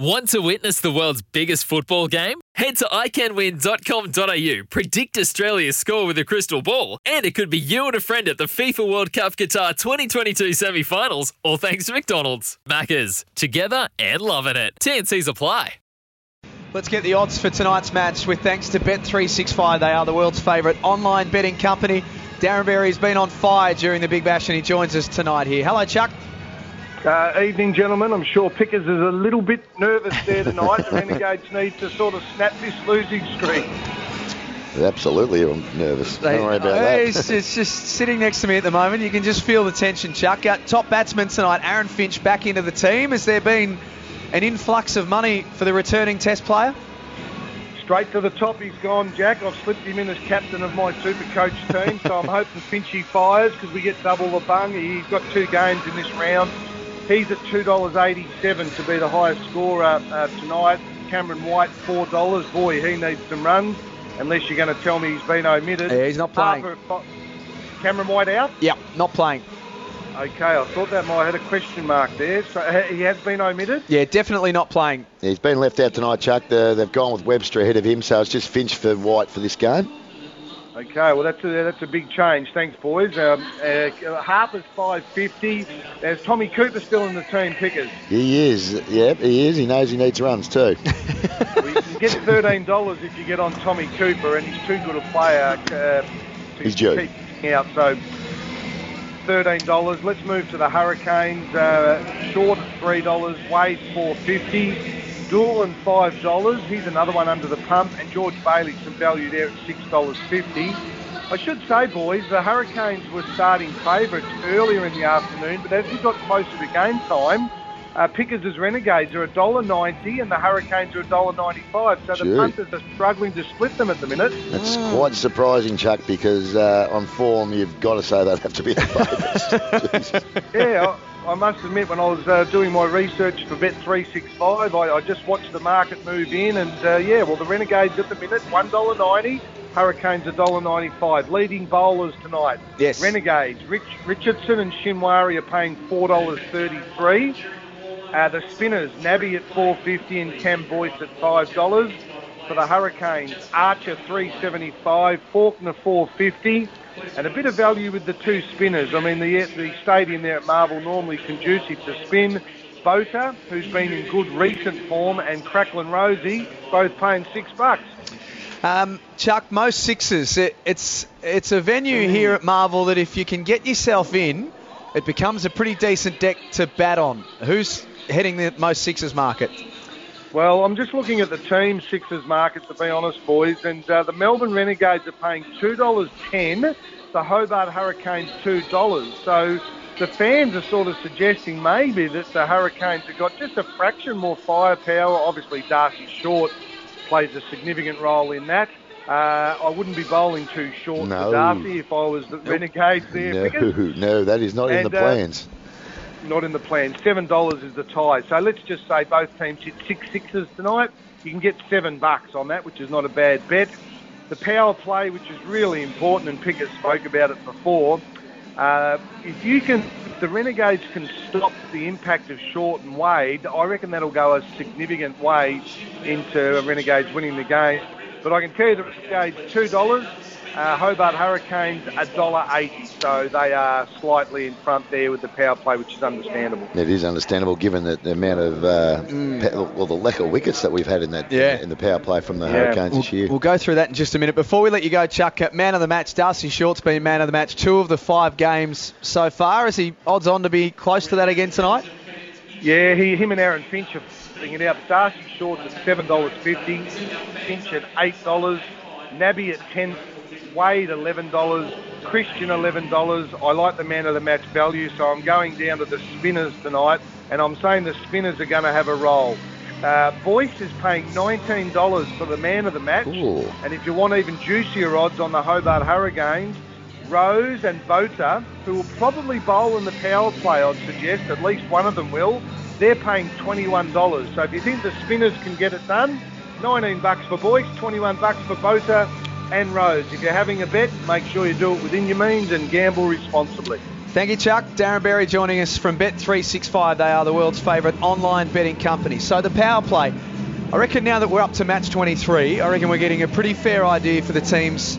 Want to witness the world's biggest football game? Head to iCanWin.com.au, predict Australia's score with a crystal ball, and it could be you and a friend at the FIFA World Cup Qatar 2022 semi finals, all thanks to McDonald's. Maccas, together and loving it. TNC's apply. Let's get the odds for tonight's match with thanks to Bet365. They are the world's favourite online betting company. Darren Berry's been on fire during the Big Bash and he joins us tonight here. Hello, Chuck. Uh, evening, gentlemen. I'm sure Pickers is a little bit nervous there tonight. the Renegades need to sort of snap this losing streak. Absolutely, I'm nervous. Don't worry about that. It's, it's just sitting next to me at the moment. You can just feel the tension, Chuck. Uh, top batsman tonight, Aaron Finch, back into the team. Has there been an influx of money for the returning Test player? Straight to the top, he's gone, Jack. I've slipped him in as captain of my super coach team, so I'm hoping Finchy fires because we get double the bung. He's got two games in this round. He's at $2.87 to be the highest scorer uh, tonight. Cameron White, $4. Boy, he needs some runs, unless you're going to tell me he's been omitted. Yeah, he's not playing. Harper, Cameron White out? Yep, not playing. Okay, I thought that might have had a question mark there. So he has been omitted? Yeah, definitely not playing. Yeah, he's been left out tonight, Chuck. The, they've gone with Webster ahead of him, so it's just Finch for White for this game. Okay, well that's a, that's a big change. Thanks, boys. Um, uh, Harper's 550. There's Tommy Cooper still in the team pickers. He is, yep, he is. He knows he needs runs too. well, you can get $13 if you get on Tommy Cooper, and he's too good a player uh, to He's due. keep out. So $13. Let's move to the Hurricanes. Uh, short $3. Wade 450. Doolan five dollars. He's another one under the pump, and George Bailey some value there at six dollars fifty. I should say, boys, the Hurricanes were starting favourites earlier in the afternoon, but as we got closer to game time, uh, Pickers as Renegades are $1.90 and the Hurricanes are $1.95. So Gee. the punters are struggling to split them at the minute. That's quite surprising, Chuck, because uh, on form you've got to say they'd have to be the favourites. yeah, I, must admit, when I was uh, doing my research for Bet365, I, I just watched the market move in, and uh, yeah, well, the Renegades at the minute, $1.90. Hurricanes $1.95. Leading bowlers tonight. Yes. Renegades. Rich, Richardson and Shinwari are paying $4.33. Uh, the spinners, Nabi at 4.50 and Cam Boyce at $5. For the Hurricanes, Archer 375, Faulkner 450, and a bit of value with the two spinners. I mean, the the stadium there at Marvel normally conducive to spin. Botha, who's been in good recent form, and Cracklin Rosie, both paying six bucks. Um, Chuck, most sixes. It, it's it's a venue here at Marvel that if you can get yourself in, it becomes a pretty decent deck to bat on. Who's heading the most sixes market? Well, I'm just looking at the team sixes market to be honest, boys, and uh, the Melbourne Renegades are paying two dollars ten. The Hobart Hurricanes two dollars. So the fans are sort of suggesting maybe that the Hurricanes have got just a fraction more firepower. Obviously, Darcy Short plays a significant role in that. Uh, I wouldn't be bowling too short No. for Darcy if I was the Renegades there. no, no, that is not in And, the uh, plans. Not in the plan. Seven dollars is the tie. So let's just say both teams hit six sixes tonight. You can get seven bucks on that, which is not a bad bet. The power play, which is really important, and Pickers spoke about it before. Uh, if you can, if the Renegades can stop the impact of Short and Wade, I reckon that'll go a significant way into a Renegades winning the game. But I can tell you the Renegades two dollars, uh, Hobart Hurricanes a dollar eighty, so they are slightly in front there with the power play, which is understandable. It is understandable given the, the amount of uh, pa- well the lack of wickets that we've had in that Mm. Yeah. in the power play from the Yeah. Hurricanes We'll, this year. we'll go through that in just a minute. Before we let you go, Chuck, uh, man of the match, Darcy Short's been man of the match two of the five games so far. Is he odds on to be close to that again tonight? Yeah, he, him and Aaron Finch are fitting it out. Darcy Shorts at seven dollars fifty, Finch at eight dollars, Nabi at ten, Wade eleven dollars, Christian eleven dollars. I like the man of the match value, so I'm going down to the spinners tonight, and I'm saying the spinners are going to have a roll. Uh, Boyce is paying $19 for the man of the match. Ooh. And if you want even juicier odds on the Hobart Hurricanes, Rose and Botha, who will probably bowl in the power play, I'd suggest, at least one of them will, they're paying $21. So if you think the spinners can get it done, 19 bucks for Boyce, 21 bucks for Botha and Rose. If you're having a bet, make sure you do it within your means and gamble responsibly. Thank you, Chuck. Darren Berry joining us from Bet365. They are the world's favourite online betting company. So the power play. I reckon now that we're up to match 23, I reckon we're getting a pretty fair idea for the teams.